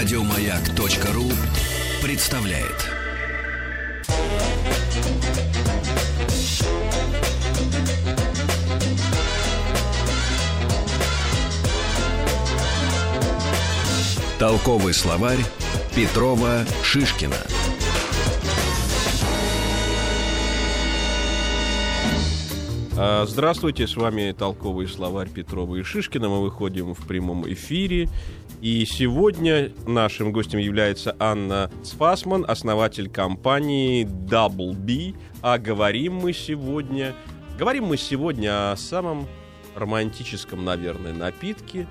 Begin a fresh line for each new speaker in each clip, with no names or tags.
Радиомаяк.ру представляет. Толковый словарь Петрова Шишкина.
А, Здравствуйте, с вами толковый словарь Петрова и Шишкина. Мы выходим в прямом эфире. И сегодня нашим гостем является Анна Цфасман, основатель компании Double B. А говорим мы сегодня... Говорим мы сегодня о самом романтическом, наверное, напитке.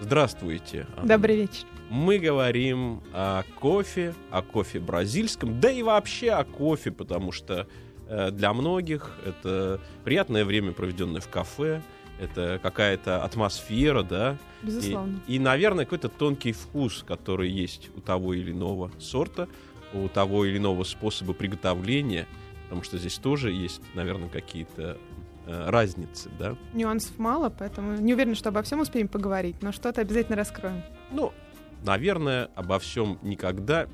Здравствуйте. Анна.
Добрый вечер.
Мы говорим о кофе, о кофе бразильском, да и вообще о кофе, потому что э, для многих это приятное время, проведенное в кафе, это какая-то атмосфера, да,
Безусловно.
и, и, наверное, какой-то тонкий вкус, который есть у того или иного сорта, у того или иного способа приготовления, потому что здесь тоже есть, наверное, какие-то э, разницы, да.
Нюансов мало, поэтому не уверена, что обо всем успеем поговорить, но что-то обязательно раскроем.
Ну, наверное, обо всем никогда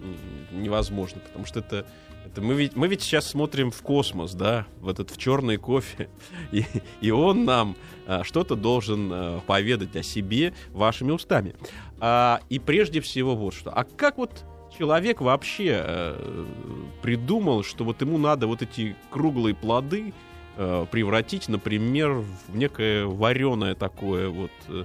невозможно, потому что это, это мы, ведь, мы ведь сейчас смотрим в космос, да, в этот в черный кофе, и, и он нам а, что-то должен а, поведать о себе вашими устами. А, и прежде всего вот что. А как вот человек вообще э, придумал, что вот ему надо вот эти круглые плоды э, превратить, например, в некое вареное такое вот э,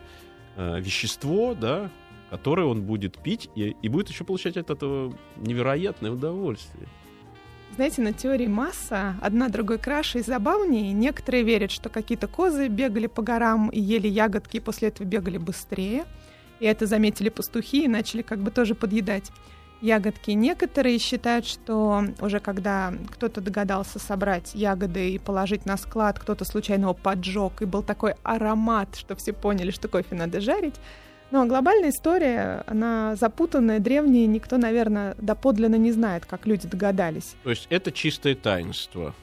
вещество, да, которое он будет пить и, и будет еще получать от этого невероятное удовольствие.
Знаете, на теории масса одна другой краше и забавнее. Некоторые верят, что какие-то козы бегали по горам и ели ягодки, и после этого бегали быстрее. И это заметили пастухи и начали как бы тоже подъедать ягодки. Некоторые считают, что уже когда кто-то догадался собрать ягоды и положить на склад, кто-то случайно его поджег, и был такой аромат, что все поняли, что кофе надо жарить. Но глобальная история, она запутанная, древняя, никто, наверное, доподлинно не знает, как люди догадались.
То есть это чистое таинство.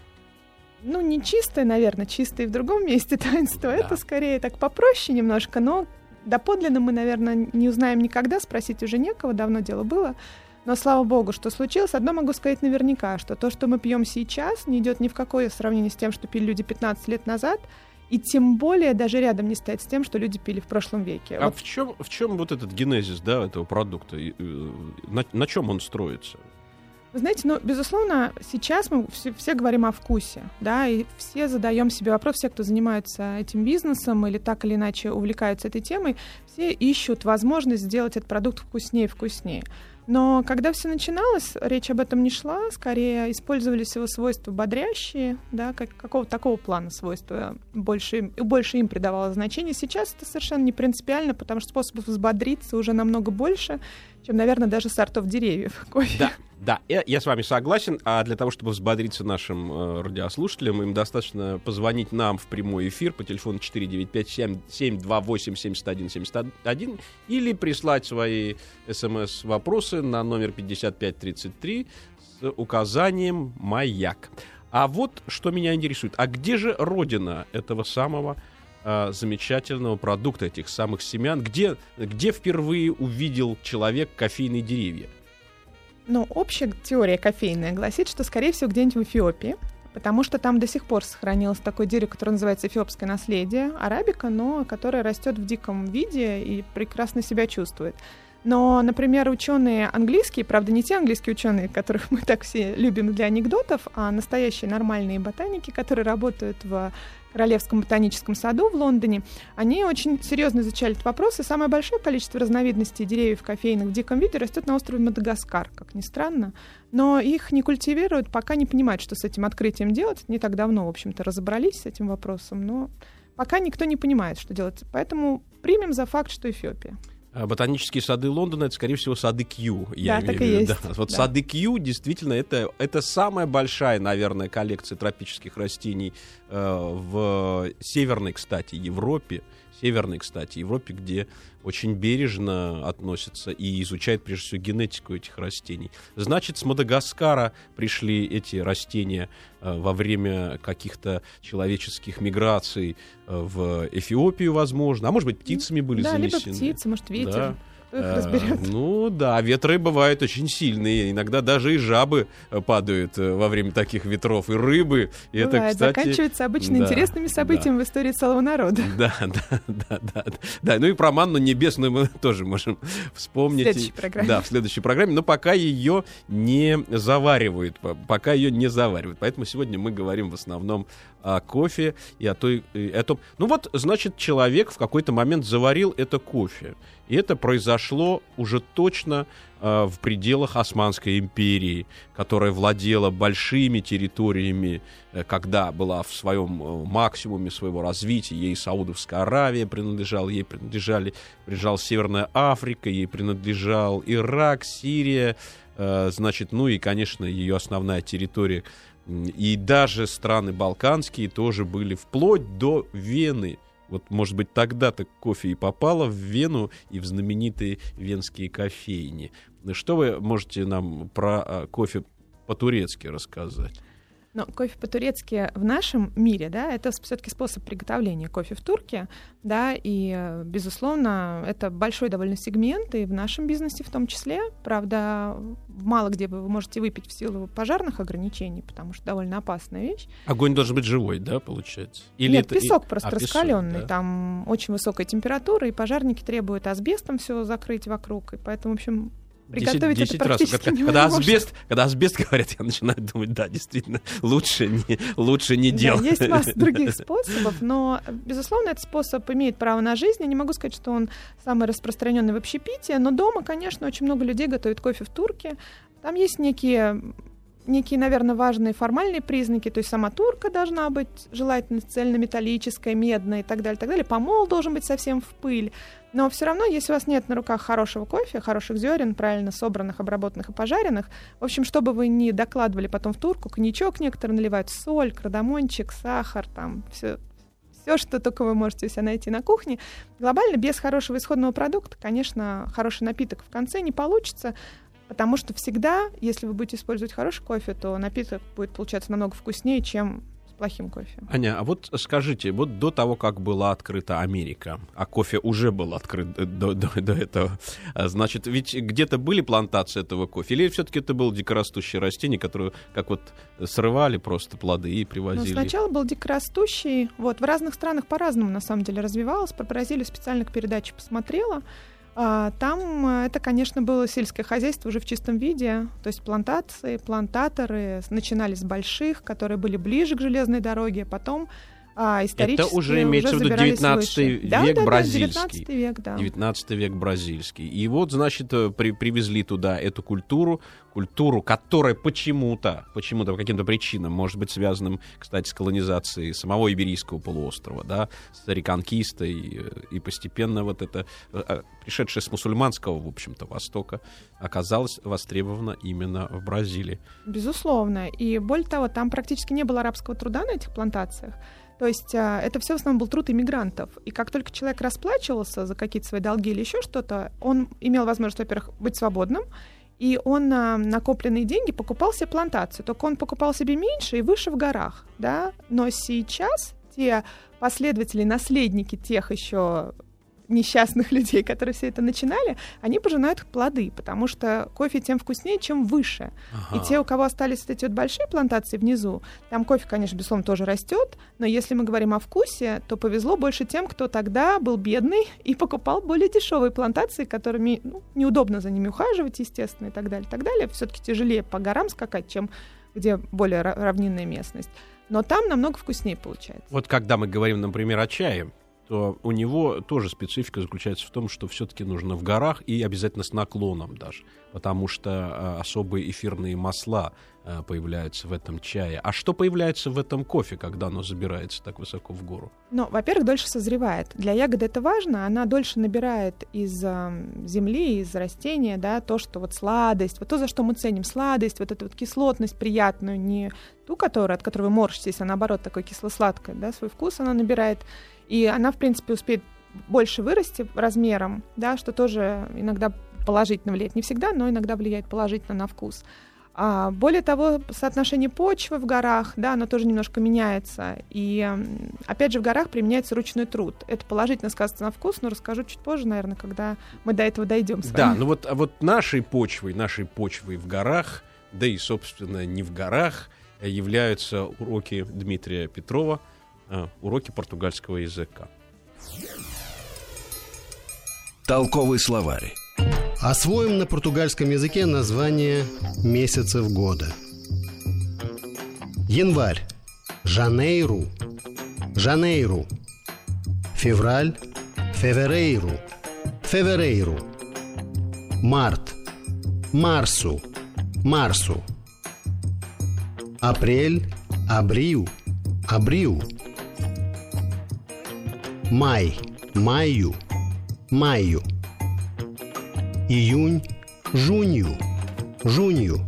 Ну, не чистое, наверное, чистое в другом месте таинство.
Да.
Это скорее так попроще немножко, но доподлинно мы, наверное, не узнаем никогда, спросить уже некого, давно дело было. Но слава богу, что случилось. Одно могу сказать наверняка, что то, что мы пьем сейчас, не идет ни в какое сравнение с тем, что пили люди 15 лет назад, и тем более даже рядом не стоит с тем, что люди пили в прошлом веке.
А
Вот
в чем, в чем вот этот генезис да, этого продукта? Э, На, на чем он строится?
Вы знаете, ну, безусловно, сейчас мы все, все говорим о вкусе, да, и все задаем себе вопрос, все, кто занимается этим бизнесом или так или иначе увлекаются этой темой, все ищут возможность сделать этот продукт вкуснее и вкуснее. Но когда все начиналось, речь об этом не шла, скорее использовались его свойства бодрящие, да, как, какого такого плана свойства, больше, больше им придавало значение. Сейчас это совершенно не принципиально, потому что способов взбодриться уже намного больше, чем, наверное, даже сортов деревьев кофе.
Да, да, я, я с вами согласен. А для того, чтобы взбодриться нашим э, радиослушателям, им достаточно позвонить нам в прямой эфир по телефону 495-728-7171 или прислать свои смс-вопросы на номер 5533 с указанием «Маяк». А вот что меня интересует. А где же родина этого самого э, замечательного продукта, этих самых семян? Где, где впервые увидел человек кофейные деревья?
Ну, общая теория кофейная гласит, что, скорее всего, где-нибудь в Эфиопии, потому что там до сих пор сохранилось такое дерево, которое называется эфиопское наследие, арабика, но которое растет в диком виде и прекрасно себя чувствует. Но, например, ученые английские, правда, не те английские ученые, которых мы так все любим для анекдотов, а настоящие нормальные ботаники, которые работают в Королевском ботаническом саду в Лондоне, они очень серьезно изучали этот вопрос, и самое большое количество разновидностей деревьев кофейных в диком виде растет на острове Мадагаскар, как ни странно. Но их не культивируют, пока не понимают, что с этим открытием делать. Не так давно, в общем-то, разобрались с этим вопросом, но пока никто не понимает, что делать. Поэтому примем за факт, что Эфиопия.
А Ботанические сады Лондона это, скорее всего, сады Кью. Я
Да,
имею
так и есть,
Да. Вот
да.
сады Кью действительно это, это самая большая, наверное, коллекция тропических растений э, в северной, кстати, Европе. Северной, кстати, Европе, где очень бережно относятся и изучают, прежде всего, генетику этих растений. Значит, с Мадагаскара пришли эти растения э, во время каких-то человеческих миграций э, в Эфиопию, возможно. А может быть, птицами были
да, либо
занесены.
птицы, может, ветер.
Да.
Кто их разберет?
Ну да, ветры бывают очень сильные. Иногда даже и жабы э, падают э, во время таких ветров, и рыбы. И это,
Бывает.
кстати...
Заканчивается обычно
да,
интересными событиями в истории целого народа.
Да, да, да, да, да. Да, ну и про манну небесную мы тоже можем вспомнить.
В следующей программе.
Да, в следующей программе, но пока ее не заваривают, по- пока ее не заваривают. Поэтому сегодня мы говорим в основном о кофе и о той, и о том... Ну вот, значит, человек в какой-то момент заварил это кофе. И это произошло уже точно э, в пределах Османской империи, которая владела большими территориями, э, когда была в своем э, максимуме своего развития. Ей Саудовская Аравия принадлежала, ей принадлежали, принадлежала Северная Африка, ей принадлежал Ирак, Сирия, э, значит, ну и, конечно, ее основная территория. И даже страны балканские тоже были вплоть до Вены. Вот, может быть, тогда-то кофе и попало в Вену и в знаменитые венские кофейни. Что вы можете нам про а, кофе по-турецки рассказать?
Но кофе по-турецки в нашем мире, да, это все-таки способ приготовления кофе в турке, да, и, безусловно, это большой довольно сегмент, и в нашем бизнесе в том числе. Правда, мало где вы можете выпить в силу пожарных ограничений, потому что довольно опасная вещь.
Огонь должен быть живой, да, получается?
Нет,
это
песок просто
А, песок,
раскаленный,
да.
там очень высокая температура, и пожарники требуют асбестом все закрыть вокруг, и поэтому, в общем, приготовить
Десять-
это
десять раз. Когда, когда асбест, когда асбест говорят, я начинаю думать, да, действительно, лучше не, лучше не
Да,
делать.
есть масса других способов, но, безусловно, этот способ имеет право на жизнь. Я не могу сказать, что он самый распространенный в общепите, но дома, конечно, очень много людей готовят кофе в турке. Там есть некие некие, наверное, важные формальные признаки, то есть сама турка должна быть желательно цельнометаллическая, медная и так далее, так далее. Помол должен быть совсем в пыль. Но все равно, если у вас нет на руках хорошего кофе, хороших зерен, правильно собранных, обработанных и пожаренных, в общем, что бы вы ни докладывали потом в турку, коньячок некоторые наливают, соль, кардамончик, сахар, там все все, что только вы можете себя найти на кухне. Глобально, без хорошего исходного продукта, конечно, хороший напиток в конце не получится, потому что всегда, если вы будете использовать хороший кофе, то напиток будет получаться намного вкуснее, чем плохим кофе.
Аня, а вот скажите, вот до того, как была открыта Америка, а кофе уже был открыт до, до- до этого, а, значит, ведь где-то были плантации этого кофе, или все-таки это было дикорастущее растение, которое как вот срывали просто плоды и
Ну,
привозили?
сначала был дикорастущий. Вот, в разных странах по-разному, на самом деле, развивалось. Про Бразилию специально к передаче посмотрела. А, Там э, это, конечно, было сельское хозяйство уже в чистом виде, то есть плантации, плантаторы начинали с больших, которые были ближе к железной дороге, потом а, исторически
уже имеется в виду
забирались
19
выше. Да,
век
да, да,
бразильский.
19 век, да.
19 век бразильский. И вот, значит, э, при- привезли туда эту культуру, культуру, которая почему-то, почему-то по каким-то причинам, может быть, связанным, кстати, с колонизацией самого Иберийского полуострова, да, с реконкистой, э, и постепенно вот это, э, э, пришедшее с мусульманского, в общем-то, Востока, оказалось востребовано именно в Бразилии.
Безусловно. И более того, там практически не было арабского труда на этих плантациях. То есть а, это все в основном был труд иммигрантов. И как только человек расплачивался за какие-то свои долги или еще что-то, он имел возможность, во-первых, быть свободным, и он на накопленные деньги покупал себе плантацию. Только он покупал себе меньше и выше в горах. Да? Но сейчас те последователи, наследники тех еще несчастных людей, которые все это начинали, они пожинают плоды, потому что кофе тем вкуснее, чем выше. И те, у кого остались вот эти вот большие плантации внизу, там кофе, конечно, безусловно, тоже растет, но если мы говорим о вкусе, то повезло больше тем, кто тогда был бедный и покупал более дешевые плантации, которыми ну, неудобно за ними ухаживать, естественно, и так далее, и так далее. Все-таки тяжелее по горам скакать, чем где более ра- равнинная местность. Но там намного вкуснее получается.
Вот когда мы говорим, например, о чае, то у него тоже специфика заключается в том, что все-таки нужно в горах и обязательно с наклоном даже, потому что э, особые эфирные масла э, появляются в этом чае. А что появляется в этом кофе, когда оно забирается так высоко в гору?
Ну, во-первых, дольше созревает. Для ягоды это важно. Она дольше набирает из эм, земли, из растения, да, то, что вот сладость, вот то, за что мы ценим сладость, вот эту вот кислотность приятную, не ту, которую, от которой вы морщитесь, а наоборот, такой кисло-сладкой, да, свой вкус она набирает. И она, в принципе, успеет больше вырасти размером, да, что тоже иногда положительно влияет. Не всегда, но иногда влияет положительно на вкус. А, более того, соотношение почвы в горах, да, оно тоже немножко меняется. И опять же, в горах применяется ручной труд. Это положительно сказывается на вкус, но расскажу чуть позже, наверное, когда мы до этого дойдем.
Да, ну вот, а вот нашей почвой, нашей почвой в горах, да и, собственно, не в горах, являются уроки Дмитрия Петрова, а, уроки португальского языка.
Толковый словарь.
Освоим на португальском языке название месяцев года. Январь. Жанейру. Жанейру. Февраль. Феверейру. Феверейру. Март. Марсу. Марсу. Апрель. Абрил. Абрил. Май. Маю. Маю июнь, жунью, жунью.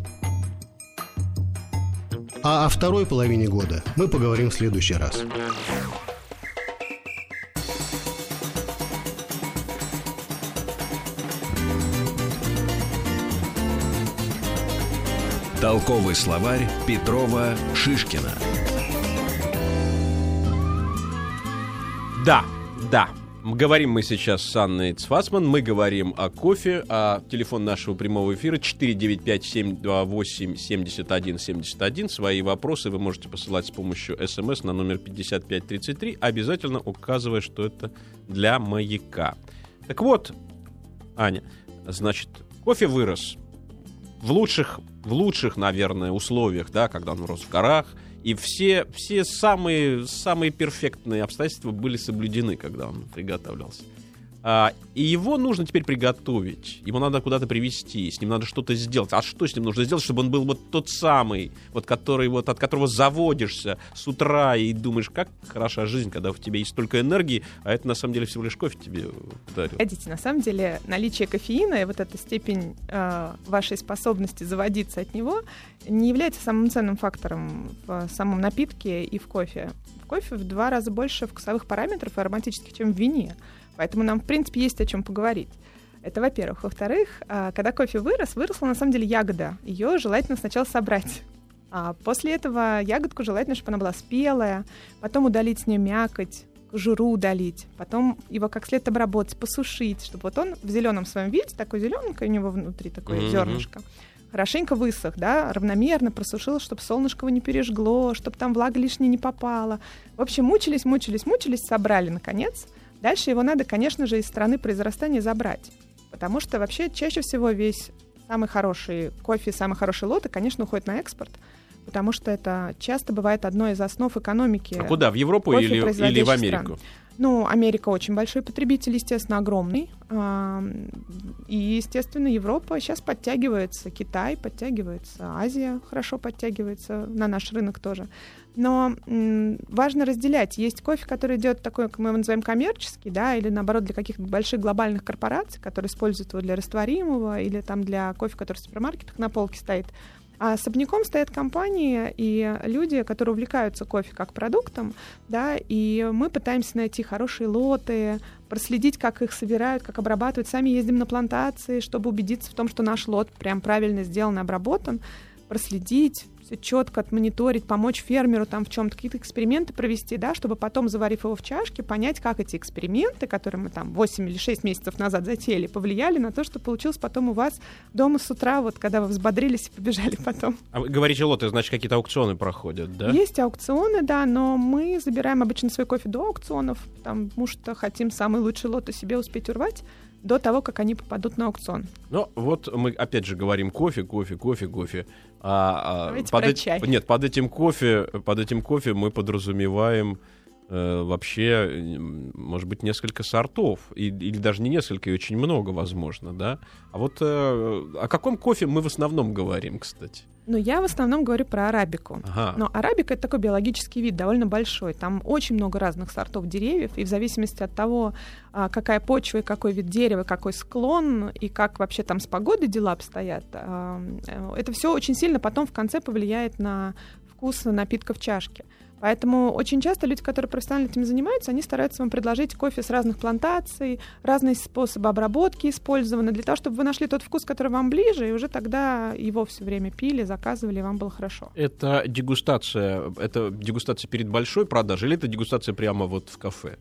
А о второй половине года мы поговорим в следующий раз.
Толковый словарь Петрова Шишкина.
Да, да, Говорим мы сейчас с Анной Цфасман, мы говорим о кофе, а телефон нашего прямого эфира 495-728-7171. Свои вопросы вы можете посылать с помощью смс на номер 5533, обязательно указывая, что это для маяка. Так вот, Аня, значит, кофе вырос в лучших, в лучших, наверное, условиях, да, когда он рос в горах, и все, все самые, самые перфектные обстоятельства были соблюдены, когда он приготовлялся. А, и его нужно теперь приготовить. Ему надо куда-то привезти, с ним надо что-то сделать. А что с ним нужно сделать, чтобы он был вот тот самый, вот который вот от которого заводишься с утра и думаешь, как хороша жизнь, когда у тебя есть столько энергии, а это на самом деле всего лишь кофе тебе дарит.
Погодите, на самом деле наличие кофеина и вот эта степень э, вашей способности заводиться от него не является самым ценным фактором в самом напитке и в кофе. В кофе в два раза больше вкусовых параметров ароматических, чем в вине. Поэтому нам, в принципе, есть о чем поговорить. Это во-первых. Во-вторых, а, когда кофе вырос, выросла на самом деле ягода. Ее желательно сначала собрать. А после этого ягодку желательно, чтобы она была спелая, потом удалить с нее мякоть, жиру удалить, потом его как следует обработать, посушить, чтобы вот он в зеленом своем виде, такой зелененький, у него внутри такое mm-hmm. зернышко, хорошенько высох, да, равномерно просушил, чтобы солнышко его не пережгло, чтобы там влага лишняя не попала. В общем, мучились, мучились, мучились, собрали наконец — Дальше его надо, конечно же, из страны произрастания забрать. Потому что вообще чаще всего весь самый хороший кофе, самый хороший лот, конечно, уходит на экспорт. Потому что это часто бывает одной из основ экономики.
А куда? В Европу или, или в Америку?
Стран. Ну, Америка очень большой потребитель, естественно, огромный. И, естественно, Европа сейчас подтягивается, Китай подтягивается, Азия хорошо подтягивается, на наш рынок тоже. Но важно разделять. Есть кофе, который идет такой, как мы его называем, коммерческий, да, или наоборот для каких-то больших глобальных корпораций, которые используют его для растворимого, или там для кофе, который в супермаркетах на полке стоит. А особняком стоят компании и люди, которые увлекаются кофе как продуктом, да, и мы пытаемся найти хорошие лоты, проследить, как их собирают, как обрабатывают. Сами ездим на плантации, чтобы убедиться в том, что наш лот прям правильно сделан и обработан, проследить, четко отмониторить, помочь фермеру там в чем-то какие-то эксперименты провести, да, чтобы потом, заварив его в чашке, понять, как эти эксперименты, которые мы там 8 или 6 месяцев назад затеяли, повлияли на то, что получилось потом у вас дома с утра, вот когда вы взбодрились и побежали потом.
А вы говорите лоты, значит, какие-то аукционы проходят, да?
Есть аукционы, да, но мы забираем обычно свой кофе до аукционов, потому что хотим самый лучший лот у себе успеть урвать до того, как они попадут на аукцион.
Ну, вот мы опять же говорим кофе, кофе, кофе, кофе.
А, а под,
э... Нет, под этим кофе, под этим кофе мы подразумеваем вообще, может быть, несколько сортов, и, или даже не несколько, и очень много, возможно, да. А вот э, о каком кофе мы в основном говорим, кстати?
Ну, я в основном говорю про арабику. Ага. Но арабика — это такой биологический вид, довольно большой. Там очень много разных сортов деревьев, и в зависимости от того, а, какая почва и какой вид дерева, какой склон, и как вообще там с погодой дела обстоят, а, э, это все очень сильно потом в конце повлияет на вкус напитка в чашке. Поэтому очень часто люди, которые профессионально этим занимаются, они стараются вам предложить кофе с разных плантаций, разные способы обработки использованы, для того, чтобы вы нашли тот вкус, который вам ближе, и уже тогда его все время пили, заказывали, и вам было хорошо.
Это дегустация, это дегустация перед большой продажей или это дегустация прямо вот в кафе?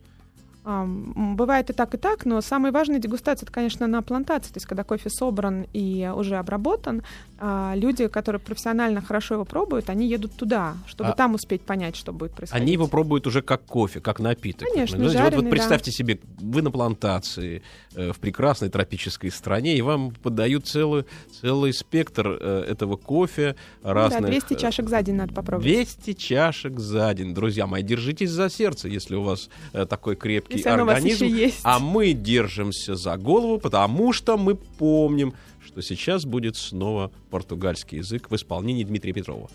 Бывает и так, и так, но самая важная дегустация, это, конечно, на плантации, то есть когда кофе собран и уже обработан, а, люди, которые профессионально хорошо его пробуют, они едут туда, чтобы а там успеть понять, что будет происходить.
Они его пробуют уже как кофе, как напиток.
Конечно,
Знаете,
жареный,
вот, вот представьте
да.
себе, вы на плантации э, в прекрасной тропической стране, и вам подают целый, целый спектр э, этого кофе разных...
Ну, да, 200 чашек за день надо попробовать.
200 чашек за день. Друзья мои, держитесь за сердце, если у вас э, такой крепкий
Если оно у вас
организм.
еще есть.
А мы держимся за голову, потому что мы помним, что сейчас будет снова португальский язык в исполнении Дмитрия Петрова.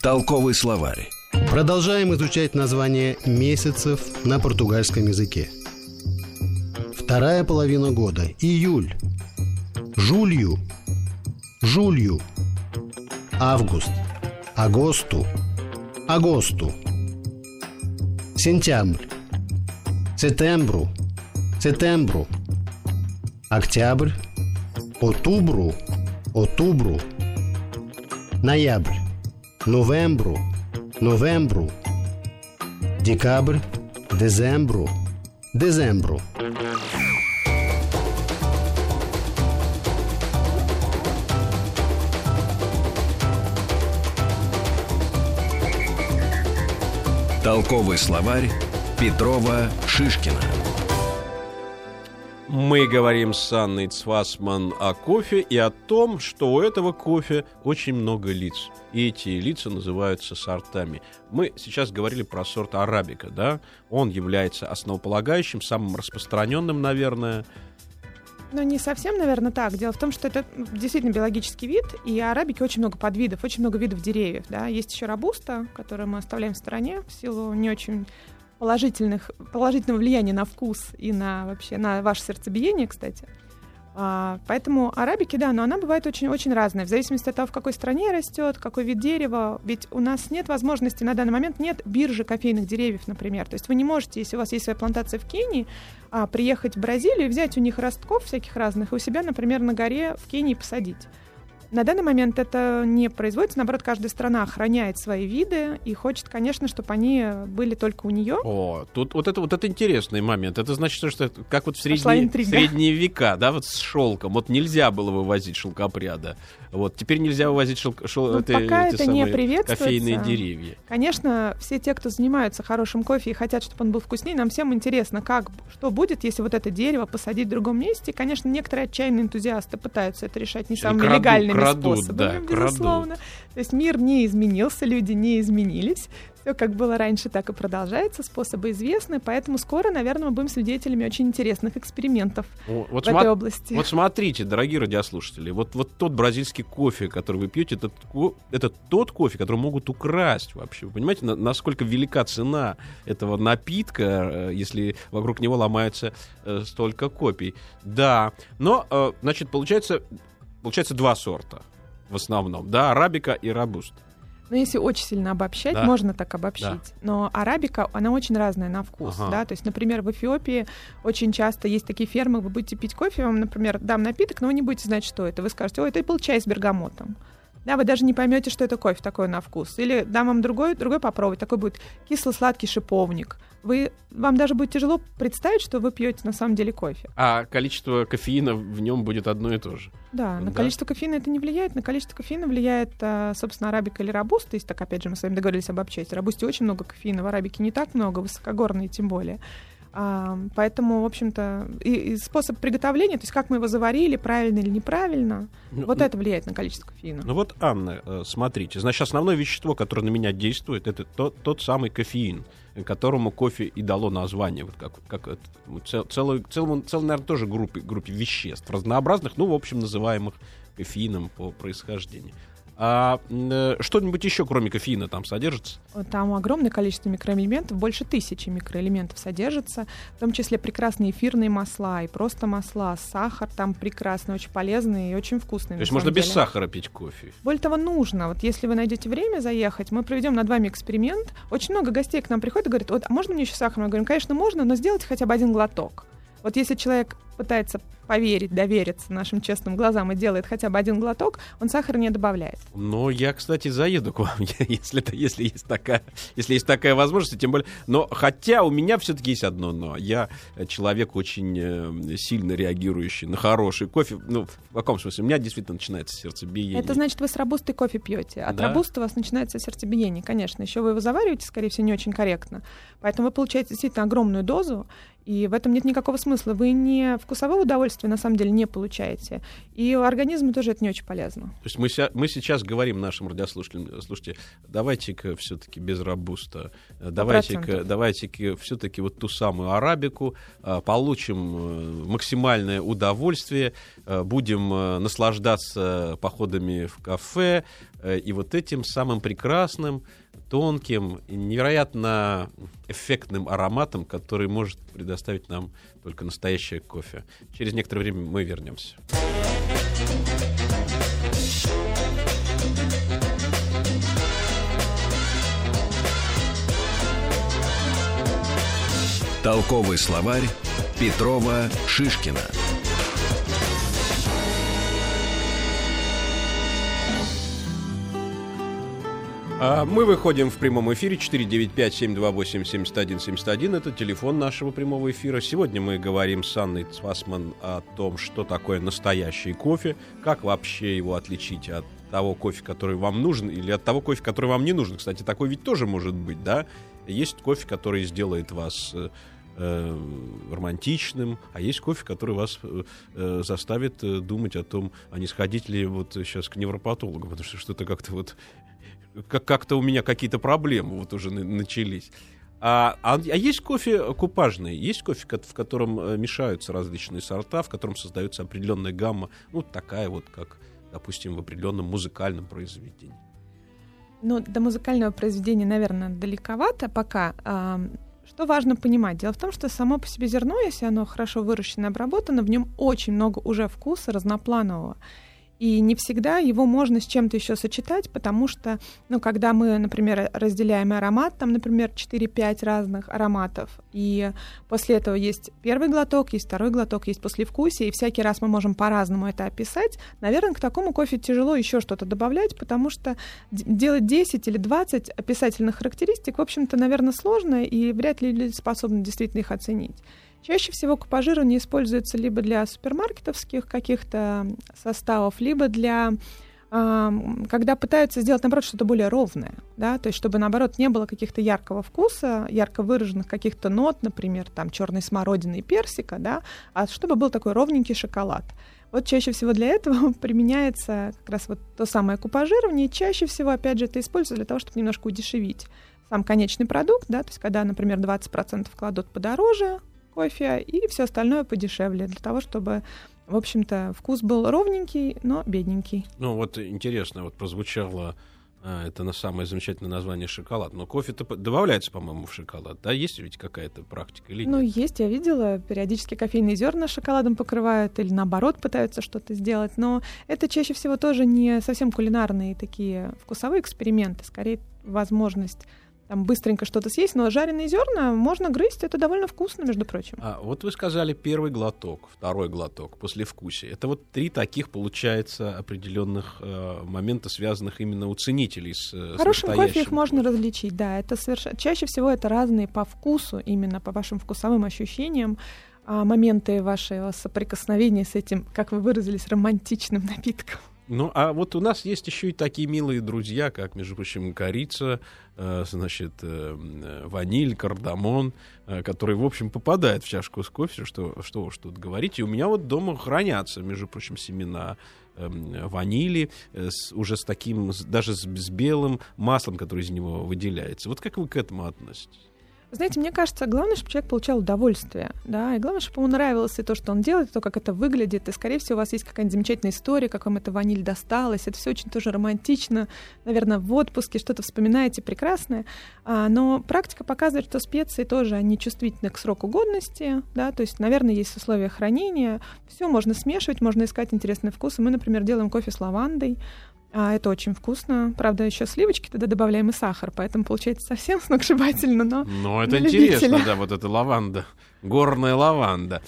Толковый словарь.
Продолжаем изучать названия месяцев на португальском языке. Вторая половина года. Июль. Жулью. Жулью. Август. Агосту. Агосту. Сентябрь. Сетембру. Сетембру. Октябрь. Outubro. Outubro. Ноябрь. Novembro. Novembro. Декабрь. Dezembro. Dezembro.
Толковый словарь Петрова Шишкина.
Мы говорим с Анной Цвасман о кофе и о том, что у этого кофе очень много лиц. И эти лица называются сортами. Мы сейчас говорили про сорт арабика, да? Он является основополагающим, самым распространенным, наверное.
Ну, не совсем, наверное, так. Дело в том, что это действительно биологический вид, и арабики очень много подвидов, очень много видов деревьев. Да? Есть еще рабуста, которую мы оставляем в стороне в силу не очень положительных, положительного влияния на вкус и на вообще на ваше сердцебиение, кстати. А, поэтому арабики, да, но она бывает очень-очень разная, в зависимости от того, в какой стране растет, какой вид дерева. Ведь у нас нет возможности, на данный момент нет биржи кофейных деревьев, например. То есть вы не можете, если у вас есть своя плантация в Кении, а, приехать в Бразилию взять у них ростков всяких разных и у себя, например, на горе в Кении посадить. На данный момент это не производится, наоборот, каждая страна охраняет свои виды и хочет, конечно, чтобы они были только у нее.
О, тут вот это вот это интересный момент. Это значит, что как вот в средние, средние века, да, вот с шелком. Вот нельзя было вывозить шелкопряда. Вот теперь нельзя вывозить шел, шел-
Ну,
это-
пока
эти
это не
самые
приветствуется.
кофейные деревья.
Конечно, все те, кто занимаются хорошим кофе и хотят, чтобы он был вкуснее, нам всем интересно, как, что будет, если вот это дерево посадить в другом месте. И, конечно, некоторые отчаянные энтузиасты пытаются это решать не самыми
крадут,
легальными
крадут,
способами,
да, крадут.
безусловно. То есть мир не изменился, люди не изменились. Все как было раньше, так и продолжается. Способы известны, поэтому скоро, наверное, мы будем свидетелями очень интересных экспериментов
Вот,
в этой
смо-
области.
вот смотрите, дорогие радиослушатели, вот, вот тот бразильский кофе, который вы пьете, это, это тот кофе, который могут украсть вообще. Вы понимаете, на- насколько велика цена этого напитка, э, если вокруг него ломается э, столько копий. Да, но, э, значит, получается, получается два сорта в основном, да, арабика и робуст.
Но если очень сильно обобщать,
Да.
можно так обобщить. Но арабика, она очень разная на вкус.
Ага.
Да? То есть, например, в Эфиопии очень часто есть такие фермы, вы будете пить кофе, вам, например, дам напиток, но вы не будете знать, что это. Вы скажете, ой, это был чай с бергамотом. Да, вы даже не поймете, что это кофе такой на вкус. Или дам вам другой, другой попробовать. Такой будет кисло-сладкий шиповник. Вы, вам даже будет тяжело представить, что вы пьете на самом деле кофе.
А количество кофеина в нем будет одно и то же.
Да, на
Да.
количество кофеина это не влияет. На количество кофеина влияет, а, собственно, арабика или робуста. Если так, опять же, мы с вами договорились обобщать. В робусте очень много кофеина, в арабике не так много, высокогорные тем более. А, поэтому, в общем-то, и, и способ приготовления, то есть как мы его заварили, правильно или неправильно,
Ну,
вот
ну,
это влияет на количество кофеина.
Ну вот, Анна, э, смотрите, значит, основное вещество, которое на меня действует, это тот, тот самый кофеин, которому кофе и дало название, вот как, как это, цел, целый, целому, целой, наверное, тоже группе, группе веществ разнообразных, ну, в общем, называемых кофеином по происхождению. А э, что-нибудь еще, кроме кофеина, там содержится?
Там огромное количество микроэлементов, больше тысячи микроэлементов содержится, в том числе прекрасные эфирные масла и просто масла, сахар там прекрасный, очень полезный и очень вкусный.
То есть можно деле. без сахара пить кофе?
Более того, нужно. Вот если вы найдете время заехать, мы проведем над вами эксперимент. Очень много гостей к нам приходят и говорят, вот, а можно мне еще сахар? Мы говорим, конечно, можно, но сделайте хотя бы один глоток. Вот если человек пытается поверить, довериться нашим честным глазам и делает хотя бы один глоток, он сахар не добавляет.
Но я, кстати, заеду к вам, если, это, если, есть такая, если есть такая возможность, тем более. Но хотя у меня все-таки есть одно но. Я человек очень э, сильно реагирующий на хороший кофе. Ну, в каком смысле? У меня действительно начинается сердцебиение.
Это значит, вы с робустой кофе пьете. От да? робуста у вас начинается сердцебиение, конечно. Еще вы его завариваете, скорее всего, не очень корректно. Поэтому вы получаете действительно огромную дозу, и в этом нет никакого смысла. Вы не вкусового удовольствия на самом деле не получаете. И организму тоже это не очень полезно. То
есть мы, мы сейчас говорим нашим радиослушателям, слушайте, давайте-ка все-таки без робуста, давайте-ка давайте все-таки вот ту самую арабику, а, получим э, максимальное удовольствие, э, будем э, наслаждаться походами в кафе и вот этим самым прекрасным тонким невероятно эффектным ароматом, который может предоставить нам только настоящее кофе. Через некоторое время мы вернемся.
Толковый словарь Петрова Шишкина.
Мы выходим в прямом эфире 495-728-7171. Это телефон нашего прямого эфира. Сегодня мы говорим с Анной Цвасман о том, что такое настоящий кофе, как вообще его отличить от того кофе, который вам нужен, или от того кофе, который вам не нужен. Кстати, такой ведь тоже может быть, да? Есть кофе, который сделает вас э, э романтичным, а есть кофе, который вас э, э заставит э, думать о том, а не сходить ли вот сейчас к невропатологу, потому что что-то как-то вот как-то у меня какие-то проблемы вот уже начались. А, а, а есть кофе купажный, есть кофе, в котором э, мешаются различные сорта, в котором создается определенная гамма, ну, такая вот, как, допустим, в определенном музыкальном произведении.
Ну, до музыкального произведения, наверное, далековато пока. Что важно понимать? Дело в том, что само по себе зерно, если оно хорошо выращено и обработано, в нем очень много уже вкуса разнопланового. И не всегда его можно с чем-то еще сочетать, потому что, ну, когда мы, например, разделяем аромат, там, например, 4-5 разных ароматов, и после этого есть первый глоток, есть второй глоток, есть послевкусие, и всякий раз мы можем по-разному это описать, наверное, к такому кофе тяжело еще что-то добавлять, потому что делать 10 или 20 описательных характеристик, в общем-то, наверное, сложно, и вряд ли люди способны действительно их оценить. Чаще всего купажирование используется либо для супермаркетовских каких-то составов, либо для когда пытаются сделать, наоборот, что-то более ровное, да, то есть чтобы, наоборот, не было каких-то яркого вкуса, ярко выраженных каких-то нот, например, там, черной смородины и персика, да, а чтобы был такой ровненький шоколад. Вот чаще всего для этого применяется как раз вот то самое купажирование. Чаще всего, опять же, это используется для того, чтобы немножко удешевить сам конечный продукт, да, то есть когда, например, 20% кладут подороже, кофе и все остальное подешевле, для того, чтобы в общем-то, вкус был ровненький, но бедненький.
Ну, вот интересно, вот прозвучало а, это на самое замечательное название шоколад. Но кофе-то добавляется, по-моему, в шоколад. Да, есть ведь какая-то практика или
Ну, есть, я видела. Периодически кофейные зерна шоколадом покрывают или наоборот пытаются что-то сделать. Но это чаще всего тоже не совсем кулинарные такие вкусовые эксперименты, скорее возможность там быстренько что-то съесть, но жареные зерна можно грызть, это довольно вкусно, между прочим.
А вот вы сказали первый глоток, второй глоток, после вкусия. Это вот три таких, получается, определенных э, момента, связанных именно у ценителей с,
э, Хорошим с кофе их можно различить, да. Это совершенно... Чаще всего это разные по вкусу, именно по вашим вкусовым ощущениям, а моменты вашего соприкосновения с этим, как вы выразились, романтичным напитком.
Ну, а вот у нас есть еще и такие милые друзья, как, между прочим, корица, э, значит, э, ваниль, кардамон, э, которые, в общем, попадают в чашку с кофе, что, что уж тут говорить. И у меня вот дома хранятся, между прочим, семена эм, ванили, с, уже с таким, даже с, с белым маслом, которое из него выделяется. Вот как вы к этому относитесь?
Знаете, мне кажется, главное, чтобы человек получал удовольствие, да, и главное, чтобы ему нравилось и то, что он делает, и то, как это выглядит, и, скорее всего, у вас есть какая-нибудь замечательная история, как вам эта ваниль досталась, это все очень тоже романтично, наверное, в отпуске что-то вспоминаете прекрасное, а, но практика показывает, что специи тоже, они чувствительны к сроку годности, да, то есть, наверное, есть условия хранения, все можно смешивать, можно искать интересные вкусы. Мы, например, делаем кофе с лавандой, а, это очень вкусно. Правда, еще сливочки тогда добавляем и сахар, поэтому получается совсем сногсшибательно, но
Ну, это интересно, да, вот эта лаванда. Горная лаванда.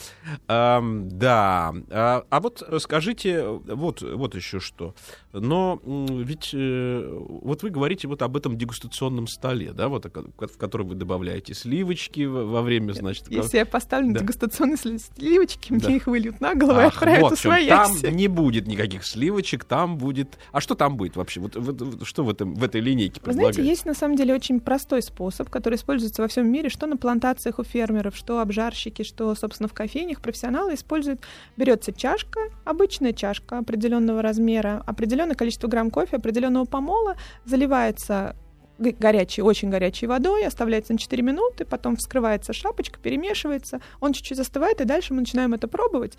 А, да. А, а вот скажите, вот, вот еще что. Но ведь э, вот вы говорите вот об этом дегустационном столе, да, вот в который вы добавляете сливочки во время, значит...
Если я поставлю да. дегустационные сливочки, да. мне их выльют на голову и отправят вот, в
Там не будет никаких сливочек, там будет... А что там будет вообще? Вот, вот что в, этом, в этой линейке
Вы знаете, есть на самом деле очень простой способ, который используется во всем мире, что на плантациях у фермеров, что обжарщики, что, собственно, в кофейнях профессионалы используют. Берется чашка, обычная чашка определенного размера, определенное количество грамм кофе, определенного помола, заливается горячей, очень горячей водой, оставляется на 4 минуты, потом вскрывается шапочка, перемешивается, он чуть-чуть застывает, и дальше мы начинаем это пробовать.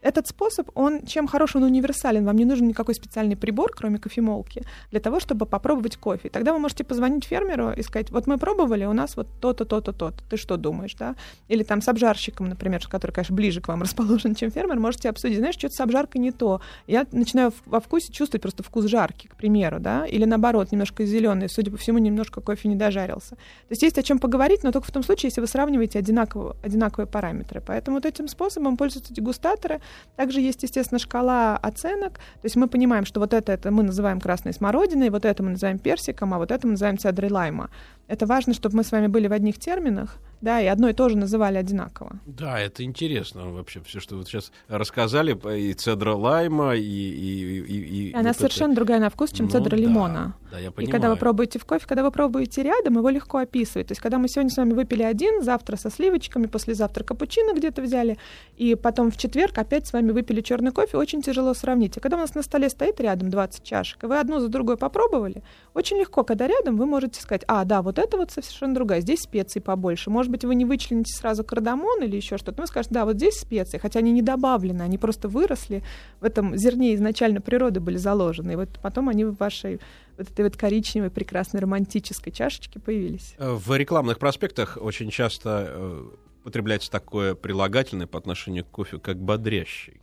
Этот способ, он чем хорош, он универсален. Вам не нужен никакой специальный прибор, кроме кофемолки, для того, чтобы попробовать кофе. Тогда вы можете позвонить фермеру и сказать, вот мы пробовали, у нас вот то-то, то-то, то-то. Ты что думаешь, да? Или там с обжарщиком, например, который, конечно, ближе к вам расположен, чем фермер, можете обсудить, знаешь, что-то с обжаркой не то. Я начинаю во вкусе чувствовать просто вкус жарки, к примеру, да? Или наоборот, немножко зеленый, судя по всему, немножко кофе не дожарился. То есть есть о чем поговорить, но только в том случае, если вы сравниваете одинаково, одинаковые параметры. Поэтому вот этим способом пользуются дегустаторы, также есть, естественно, шкала оценок. То есть мы понимаем, что вот это, это мы называем красной смородиной, вот это мы называем персиком, а вот это мы называем цедрой лайма. Это важно, чтобы мы с вами были в одних терминах, да, и одно и то же называли одинаково.
Да, это интересно вообще, все, что вы сейчас рассказали, и цедра лайма, и... и,
и, и Она вот совершенно это... другая на вкус, чем ну, цедра да, лимона.
Да, я понимаю.
И когда вы пробуете в кофе, когда вы пробуете рядом, его легко описывать. То есть когда мы сегодня с вами выпили один, завтра со сливочками, послезавтра капучино где-то взяли, и потом в четверг опять с вами выпили черный кофе, очень тяжело сравнить. А когда у нас на столе стоит рядом 20 чашек, и вы одну за другой попробовали, очень легко, когда рядом, вы можете сказать, а, да, вот это вот совершенно другая, здесь специй побольше. Может быть, вы не вычлените сразу кардамон или еще что-то, но вы скажете, да, вот здесь специи, хотя они не добавлены, они просто выросли, в этом зерне изначально природы были заложены, и вот потом они в вашей вот этой вот коричневой, прекрасной, романтической чашечке появились.
Э, в рекламных проспектах очень часто э, употребляется такое прилагательное по отношению к кофе, как бодрящий.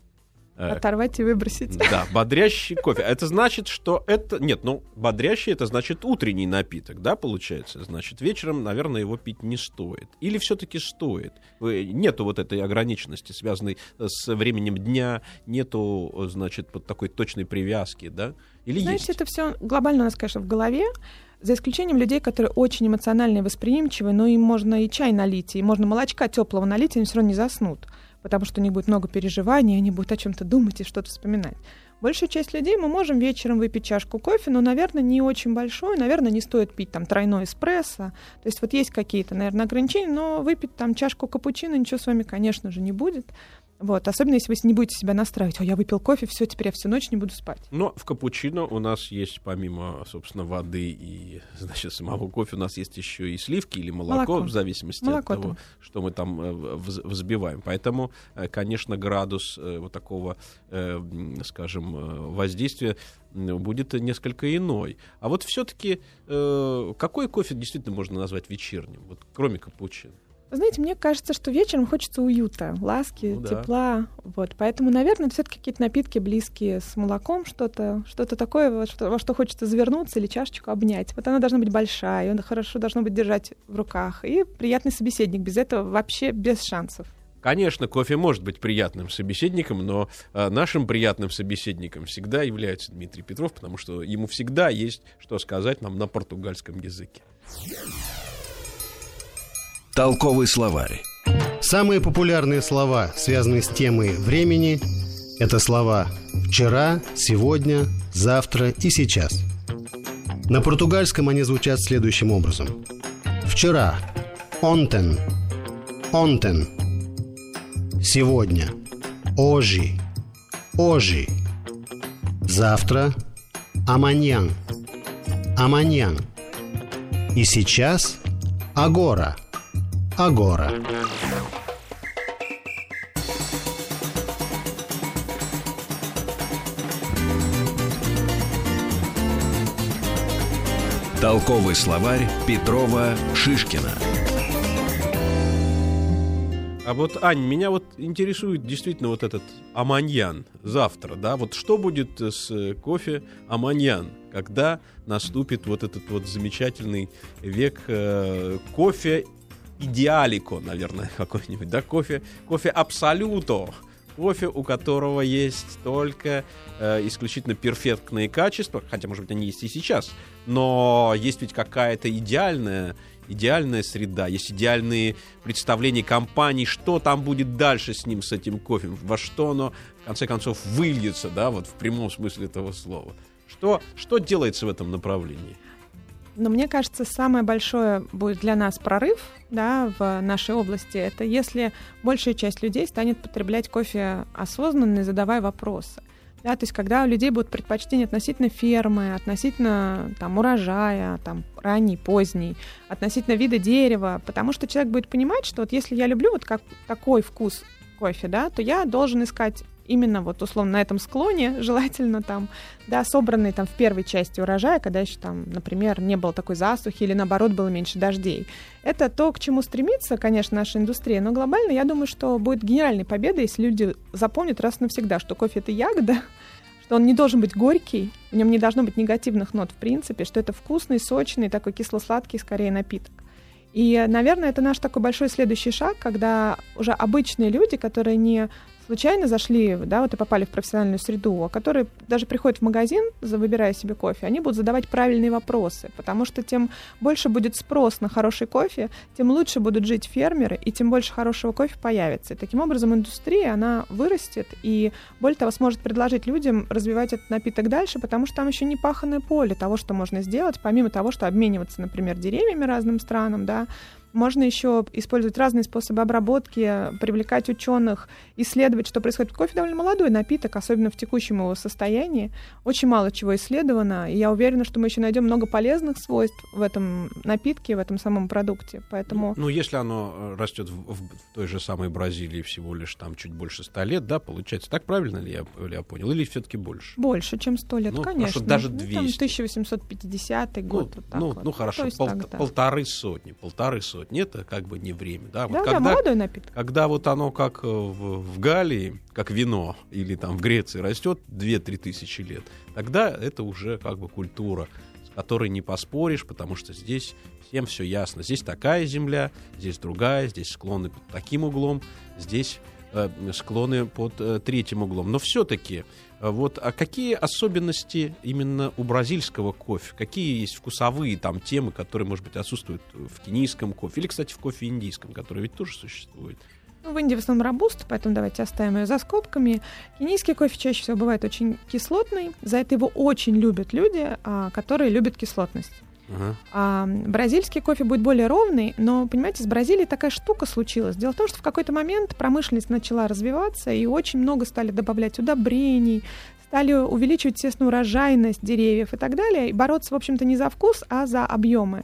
Э, Оторвать и выбросить.
Да, бодрящий кофе. Это значит, что это... Нет, ну, бодрящий это значит утренний напиток, да, получается? Значит, вечером, наверное, его пить не стоит. Или все-таки стоит? Нету вот этой ограниченности, связанной с временем дня, нету, значит, под такой точной привязки, да? Или
Знаете,
есть?
это все глобально у нас, конечно, в голове. За исключением людей, которые очень эмоциональные и восприимчивые, но им можно и чай налить, и можно молочка теплого налить, и они все равно не заснут потому что у них будет много переживаний, они будут о чем-то думать и что-то вспоминать. Большая часть людей мы можем вечером выпить чашку кофе, но, наверное, не очень большой, наверное, не стоит пить там тройной эспрессо. То есть вот есть какие-то, наверное, ограничения, но выпить там чашку капучино ничего с вами, конечно же, не будет. Вот, особенно если вы не будете себя настраивать, о, я выпил кофе, все, теперь я всю ночь не буду спать.
Но в капучино у нас есть, помимо, собственно, воды и, значит, самого кофе, у нас есть еще и сливки или молоко, молоко. в зависимости молоко от того, там. что мы там э, взбиваем. Поэтому, э, конечно, градус э, вот такого, скажем, воздействия будет несколько иной. А вот все-таки какой кофе действительно можно назвать вечерним, вот кроме капучино?
Знаете, мне кажется, что вечером хочется уюта, ласки, ну, да. тепла. Вот. Поэтому, наверное, все-таки какие-то напитки близкие с молоком, что-то, что-то такое, во что, во что хочется завернуться или чашечку обнять. Вот она должна быть большая, она хорошо должно быть держать в руках. И приятный собеседник. Без этого вообще без шансов.
Конечно, кофе может быть приятным собеседником, но э, нашим приятным собеседником всегда является Дмитрий Петров, потому что ему всегда есть что сказать нам на португальском языке.
Толковый словарь.
Самые популярные слова, связанные с темой времени, это слова «вчера», «сегодня», «завтра» и «сейчас». На португальском они звучат следующим образом. Вчера – «ontem», «ontem», сегодня – «hoje», «hoje», завтра – «amanhã», «amanhã» и сейчас – «agora», Агора.
Толковый словарь Петрова Шишкина.
А вот, Ань, меня вот интересует действительно вот этот аманьян завтра, да? Вот что будет с э, кофе аманьян, когда наступит вот этот вот замечательный век э, кофе идеалико, наверное, какой-нибудь, да? Кофе, кофе абсолюто, кофе, у которого есть только э, исключительно перфектные качества, хотя, может быть, они есть и сейчас, но есть ведь какая-то идеальная идеальная среда, есть идеальные представления компании, что там будет дальше с ним, с этим кофе, во что оно, в конце концов, выльется, да, вот в прямом смысле этого слова. Что, что делается в этом направлении?
Но мне кажется, самое большое будет для нас прорыв да, в нашей области, это если большая часть людей станет потреблять кофе осознанно, задавая вопросы. Да, то есть когда у людей будут предпочтения относительно фермы, относительно там, урожая, там, ранний, поздний, относительно вида дерева, потому что человек будет понимать, что вот если я люблю вот как, такой вкус кофе, да, то я должен искать именно вот условно на этом склоне, желательно там, да, собранный там в первой части урожая, когда еще там, например, не было такой засухи или наоборот было меньше дождей. Это то, к чему стремится, конечно, наша индустрия, но глобально я думаю, что будет гениальной победой, если люди запомнят раз навсегда, что кофе это ягода, что он не должен быть горький, в нем не должно быть негативных нот в принципе, что это вкусный, сочный, такой кисло-сладкий скорее напиток. И, наверное, это наш такой большой следующий шаг, когда уже обычные люди, которые не случайно зашли, да, вот и попали в профессиональную среду, а которые даже приходят в магазин, выбирая себе кофе, они будут задавать правильные вопросы, потому что тем больше будет спрос на хороший кофе, тем лучше будут жить фермеры, и тем больше хорошего кофе появится. И таким образом индустрия, она вырастет, и более того, сможет предложить людям развивать этот напиток дальше, потому что там еще не паханное поле того, что можно сделать, помимо того, что обмениваться, например, деревьями разным странам, да, можно еще использовать разные способы обработки, привлекать ученых, исследовать, что происходит. Кофе довольно молодой напиток, особенно в текущем его состоянии. Очень мало чего исследовано, и я уверена, что мы еще найдем много полезных свойств в этом напитке, в этом самом продукте. Поэтому...
Ну, если оно э, растет в, в, той же самой Бразилии всего лишь там чуть больше ста лет, да, получается, так правильно ли я, ли я понял? Или все-таки больше?
Больше, чем сто лет,
ну,
конечно.
Даже 200. Ну, там
1850 год.
Ну,
вот так
ну,
вот.
ну хорошо, пол,
так, да.
полторы сотни, полторы сотни сотни, это как бы не время. Да, вот
Да, да,
когда,
молодой напиток.
когда вот оно как э, в, в Галлии, как вино, или там в Греции растет 2-3 тысячи лет, тогда это уже как бы культура, с которой не поспоришь, потому что здесь всем все ясно. Здесь такая земля, здесь другая, здесь склоны под таким углом, здесь э, склоны под э, третьим углом. Но все-таки а вот, а какие особенности именно у бразильского кофе? Какие есть вкусовые там темы, которые, может быть, отсутствуют в кенийском кофе? Или, кстати, в кофе индийском, который ведь тоже существует?
Ну, в Индии в основном робуст, поэтому давайте оставим ее за скобками. Кенийский кофе чаще всего бывает очень кислотный. За это его очень любят люди, а, которые любят кислотность.
Ага.
А бразильский кофе будет более ровный, но, понимаете, с Бразилией такая штука случилась. Дело в том, что в какой-то момент промышленность начала развиваться, и очень много стали добавлять удобрений, стали увеличивать, естественно, урожайность деревьев и так далее, и бороться, в общем-то, не за вкус, а за объемы.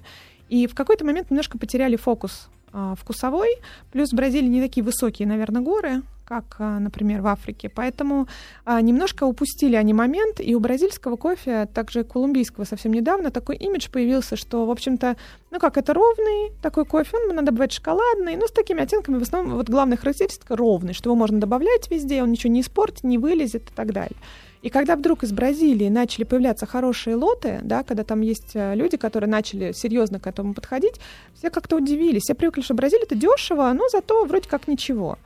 И в какой-то момент немножко потеряли фокус а, вкусовой, плюс в Бразилии не такие высокие, наверное, горы, как, а, например, в Африке. Поэтому а, немножко упустили они момент, и у бразильского кофе, также колумбийского совсем недавно, такой имидж появился, что, в общем-то, ну как, это ровный такой кофе, он надо добавить шоколадный, но с такими оттенками, в основном, вот главная характеристика ровный, что его можно добавлять везде, он ничего не испортит, не вылезет и так далее. И когда вдруг из Бразилии начали появляться хорошие лоты, да, когда там есть люди, которые начали серьезно к этому подходить, все как-то удивились. Все привыкли, что Бразилия это дешево, но зато вроде как ничего.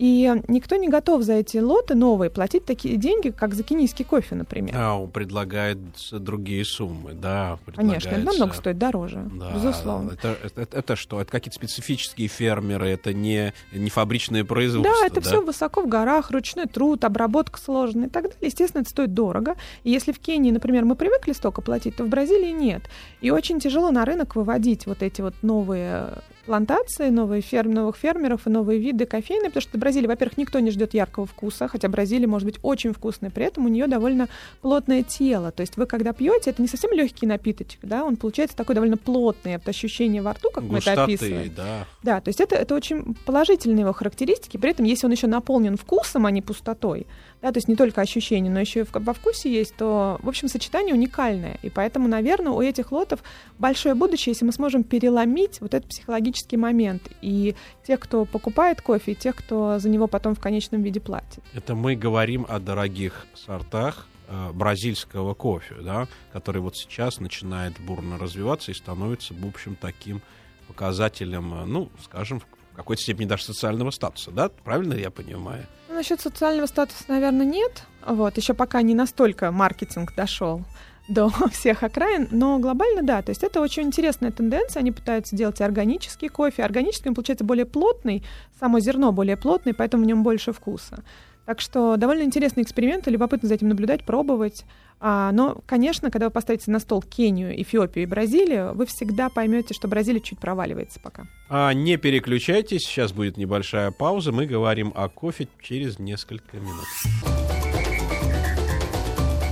И никто не готов за эти лоты новые платить такие деньги, как за кенийский кофе, например.
А, он предлагает другие суммы, да.
Конечно, это намного стоит дороже,
Да,
безусловно.
Это, это, это что? Это какие-то специфические фермеры, это не, не фабричное производство.
Да, это все высоко в горах, ручной труд, обработка сложная и так далее. Естественно, это стоит дорого. И если в Кении, например, мы привыкли столько платить, то в Бразилии нет. И очень тяжело на рынок выводить вот эти вот новые плантации, новые ферм, новых фермеров и новые виды кофейной, потому что в Бразилии, во-первых, никто не ждет яркого вкуса, хотя Бразилия может быть очень вкусной, при этом у нее довольно плотное тело. То есть вы, когда пьете, это не совсем легкий напиточек, да, он получается такой довольно плотный, от ощущения во рту, как
Густоты,
мы это описываем.
да.
Да, то есть это, это очень положительные его характеристики. При этом, если он еще наполнен вкусом, а не пустотой, да, то есть не только ощущение, но еще и во вкусе есть, то, в общем, сочетание уникальное. И поэтому, наверное, у этих лотов большое будущее, если мы сможем переломить вот этот психологический момент. И тех, кто покупает кофе, и тех, кто за него потом в конечном виде платит.
Это мы говорим о дорогих сортах э, бразильского кофе, да, который вот сейчас начинает бурно развиваться и становится, в общем, таким показателем, э, ну, скажем, в какой-то степени даже социального статуса, да? Правильно я понимаю?
Ну, насчет социального статуса, наверное, нет. Вот, еще пока не настолько маркетинг дошел до всех окраин, но глобально да, то есть это очень интересная тенденция, они пытаются делать органический кофе, органический он получается более плотный, само зерно более плотное, поэтому в нем больше вкуса. Так что довольно интересный эксперимент, любопытно за этим наблюдать, пробовать. А, но, конечно, когда вы поставите на стол Кению, Эфиопию и Бразилию, вы всегда поймете, что Бразилия чуть проваливается пока.
А не переключайтесь, сейчас будет небольшая пауза, мы говорим о кофе через несколько минут.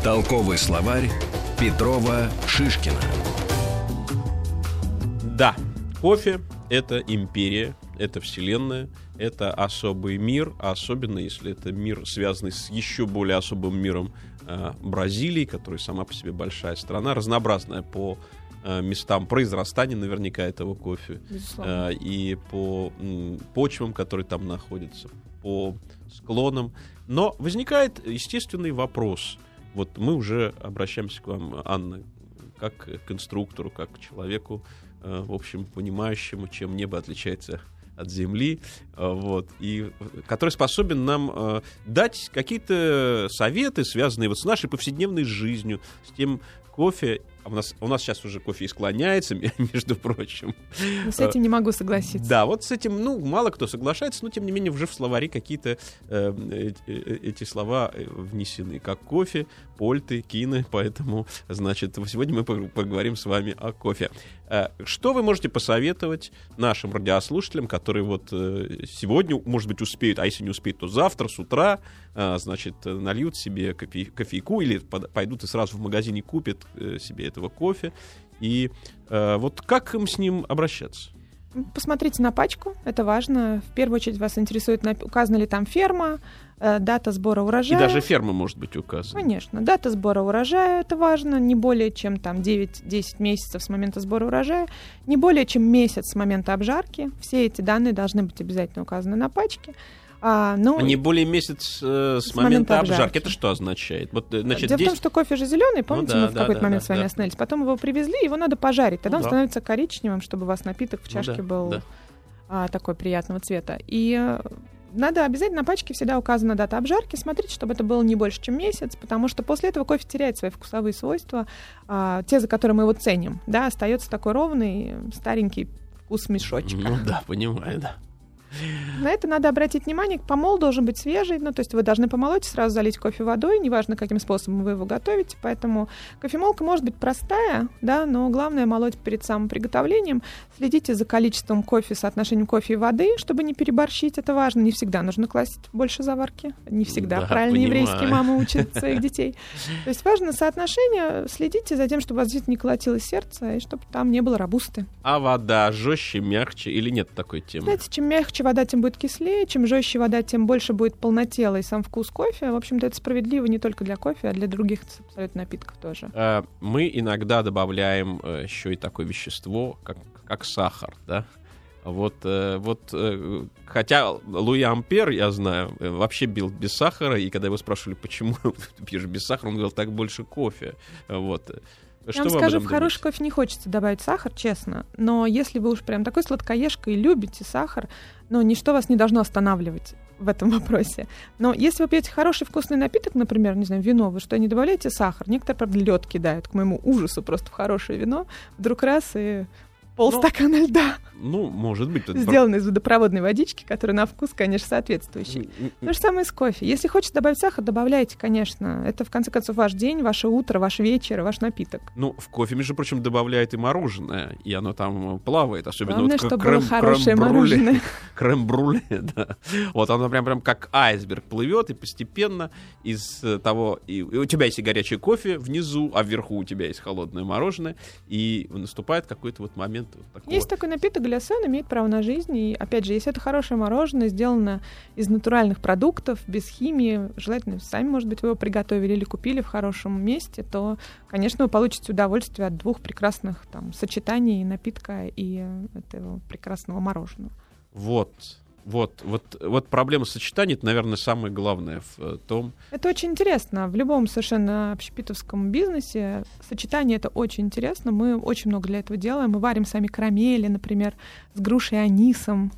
Толковый словарь Петрова Шишкина.
Да, кофе — это империя, это вселенная, это особый мир, особенно если это мир, связанный с еще более особым миром э, Бразилии, которая сама по себе большая страна, разнообразная по э, местам произрастания наверняка этого кофе, э, и по м, почвам, которые там находятся, по склонам. Но возникает естественный вопрос. Вот мы уже обращаемся к вам, Анна, как к инструктору, как к человеку, э, в общем, понимающему, чем небо отличается от земли, э, вот, и который способен нам э, дать какие-то советы, связанные вот с нашей повседневной жизнью, с тем кофе. У нас, у нас сейчас уже кофе и склоняется, между прочим.
Но с этим не могу согласиться.
Да, вот с этим, ну, мало кто соглашается, но тем не менее уже в словаре какие-то э, э, э, эти слова э, внесены, как кофе, польты, кины, поэтому, значит, сегодня мы пог- поговорим с вами о кофе. Что вы можете посоветовать нашим радиослушателям, которые вот сегодня, может быть, успеют, а если не успеют, то завтра с утра, значит, нальют себе кофе- кофейку или пойдут и сразу в магазине купят себе этого кофе. И э, вот как им с ним обращаться?
Посмотрите на пачку, это важно. В первую очередь вас интересует, указана ли там ферма, э, дата сбора
И
урожая.
даже ферма может быть указана.
Конечно, дата сбора урожая это важно, не более чем там 9-10 месяцев с момента сбора урожая, не более чем месяц с момента обжарки. Все эти данные должны быть обязательно указаны на пачке. А, ну,
не более месяц э, с,
С
момента,
момента
обжарки.
обжарки.
Это что означает? Вот, э, значит,
Дело в
здесь...
том, что кофе же зеленый, помните,
да,
мы в
да,
какой-то
да,
момент
да,
с вами
да.
остановились. Потом его привезли, его надо пожарить, тогда
Ну
он
да.
становится коричневым, чтобы у вас напиток в
Ну
чашке
да,
был
да.
а, такой приятного цвета. И э, надо обязательно на пачке всегда указана дата обжарки. Смотрите, чтобы это было не больше, чем месяц, потому что после этого кофе теряет свои вкусовые свойства, а, те, за которые мы его ценим. Да, остается такой ровный, старенький вкус мешочка.
Ну да, понимаю, да.
На это надо обратить внимание. Помол должен быть свежий, ну, то есть вы должны помолоть, сразу залить кофе водой, неважно, каким способом вы его готовите. Поэтому кофемолка может быть простая, да, но главное молоть перед самым приготовлением. Следите за количеством кофе, соотношением кофе и воды, чтобы не переборщить. Это важно. Не всегда нужно класть больше заварки. Не всегда.
Да,
Правильно
понимаю.
еврейские мамы учат своих детей. То есть важно соотношение. Следите за тем, чтобы у вас не колотилось сердце, и чтобы там не было рабусты.
А вода жестче, мягче или нет такой темы?
Знаете, чем мягче вода, тем будет кислее, чем жестче вода, тем больше будет полнотелый сам вкус кофе. В общем-то, это справедливо не только для кофе, а для других абсолютно напитков тоже.
Э, Мы иногда добавляем э, еще и такое вещество, как, как сахар, да? Вот, э, вот, э, хотя Луи Ампер, я знаю, вообще бил без сахара, и когда его спрашивали, почему ты пьешь без сахара, он говорил, так больше кофе. Вот.
Я вам скажу, в хороший кофе не хочется добавить сахар, честно. Но если вы уж прям такой сладкоежка и любите сахар, ну, ничто вас не должно останавливать в этом вопросе. Но если вы пьете хороший вкусный напиток, например, не знаю, вино, вы что, не добавляете сахар? Некоторые, правда, лед кидают, к моему ужасу, просто в хорошее вино. Вдруг раз и полстакана льда.
Ну, может быть.
Сделано из водопроводной водички, которая на вкус, конечно, соответствующий. То же самое с кофе. Если хочется добавить сахар, добавляйте, конечно. Это, в конце концов, ваш день, ваше утро, ваш вечер, ваш напиток.
Ну, в кофе, между прочим, добавляет и мороженое, и оно там э, плавает, особенно
Главное,
вот
чтобы
крем,
было хорошее
крем-брюле.
мороженое.
Крем-бруле, да. Вот оно прям, прям как айсберг плывет, и постепенно из э, того... И, и у тебя есть и горячий кофе внизу, а вверху у тебя есть холодное мороженое, и наступает какой-то вот момент вот такого...
Есть такой напиток глясен, имеет право на жизнь. И, опять же, если это хорошее мороженое, сделано из натуральных продуктов, без химии, желательно сами, может быть, вы его приготовили или купили в хорошем месте, то, конечно, вы получите удовольствие от двух прекрасных там, сочетаний напитка и этого прекрасного мороженого.
Вот, вот, вот, вот проблема сочетания, это, наверное, самое главное в э, том...
Это очень интересно. В любом совершенно общепитовском бизнесе сочетание это очень интересно. Мы очень много для этого делаем. Мы варим сами карамели, например, с грушей и анисом.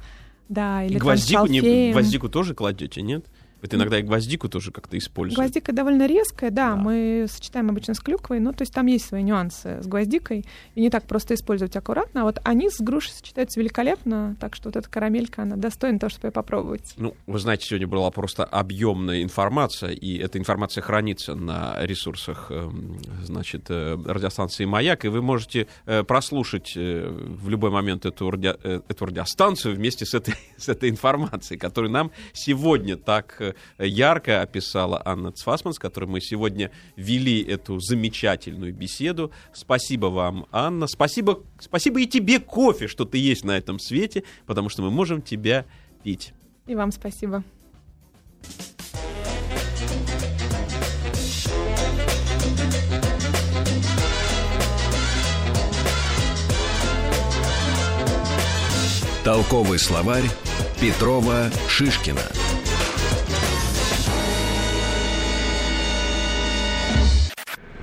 Да, или там с
гвоздику, не,
шалфеем.
гвоздику тоже кладете, нет? Вот иногда и гвоздику тоже как-то используют.
Гвоздика довольно резкая, да,
Да.
мы сочетаем обычно с клюквой, но то есть там есть свои нюансы с гвоздикой, и не так просто использовать аккуратно. А вот анис с грушей сочетаются великолепно, так что вот эта карамелька, она достойна того, чтобы ее попробовать.
Ну, вы знаете, сегодня была просто объемная информация, и эта информация хранится на ресурсах, эм, значит, э, радиостанции «Маяк», и вы можете э, прослушать э, в любой момент эту, радио- эту радиостанцию вместе с этой, с этой информацией, которую нам сегодня так ярко описала Анна Цфасман, с которой мы сегодня вели эту замечательную беседу. Спасибо вам, Анна. Спасибо, спасибо и тебе, кофе, что ты есть на этом свете, потому что мы можем тебя пить.
И вам спасибо.
Толковый словарь Петрова Шишкина.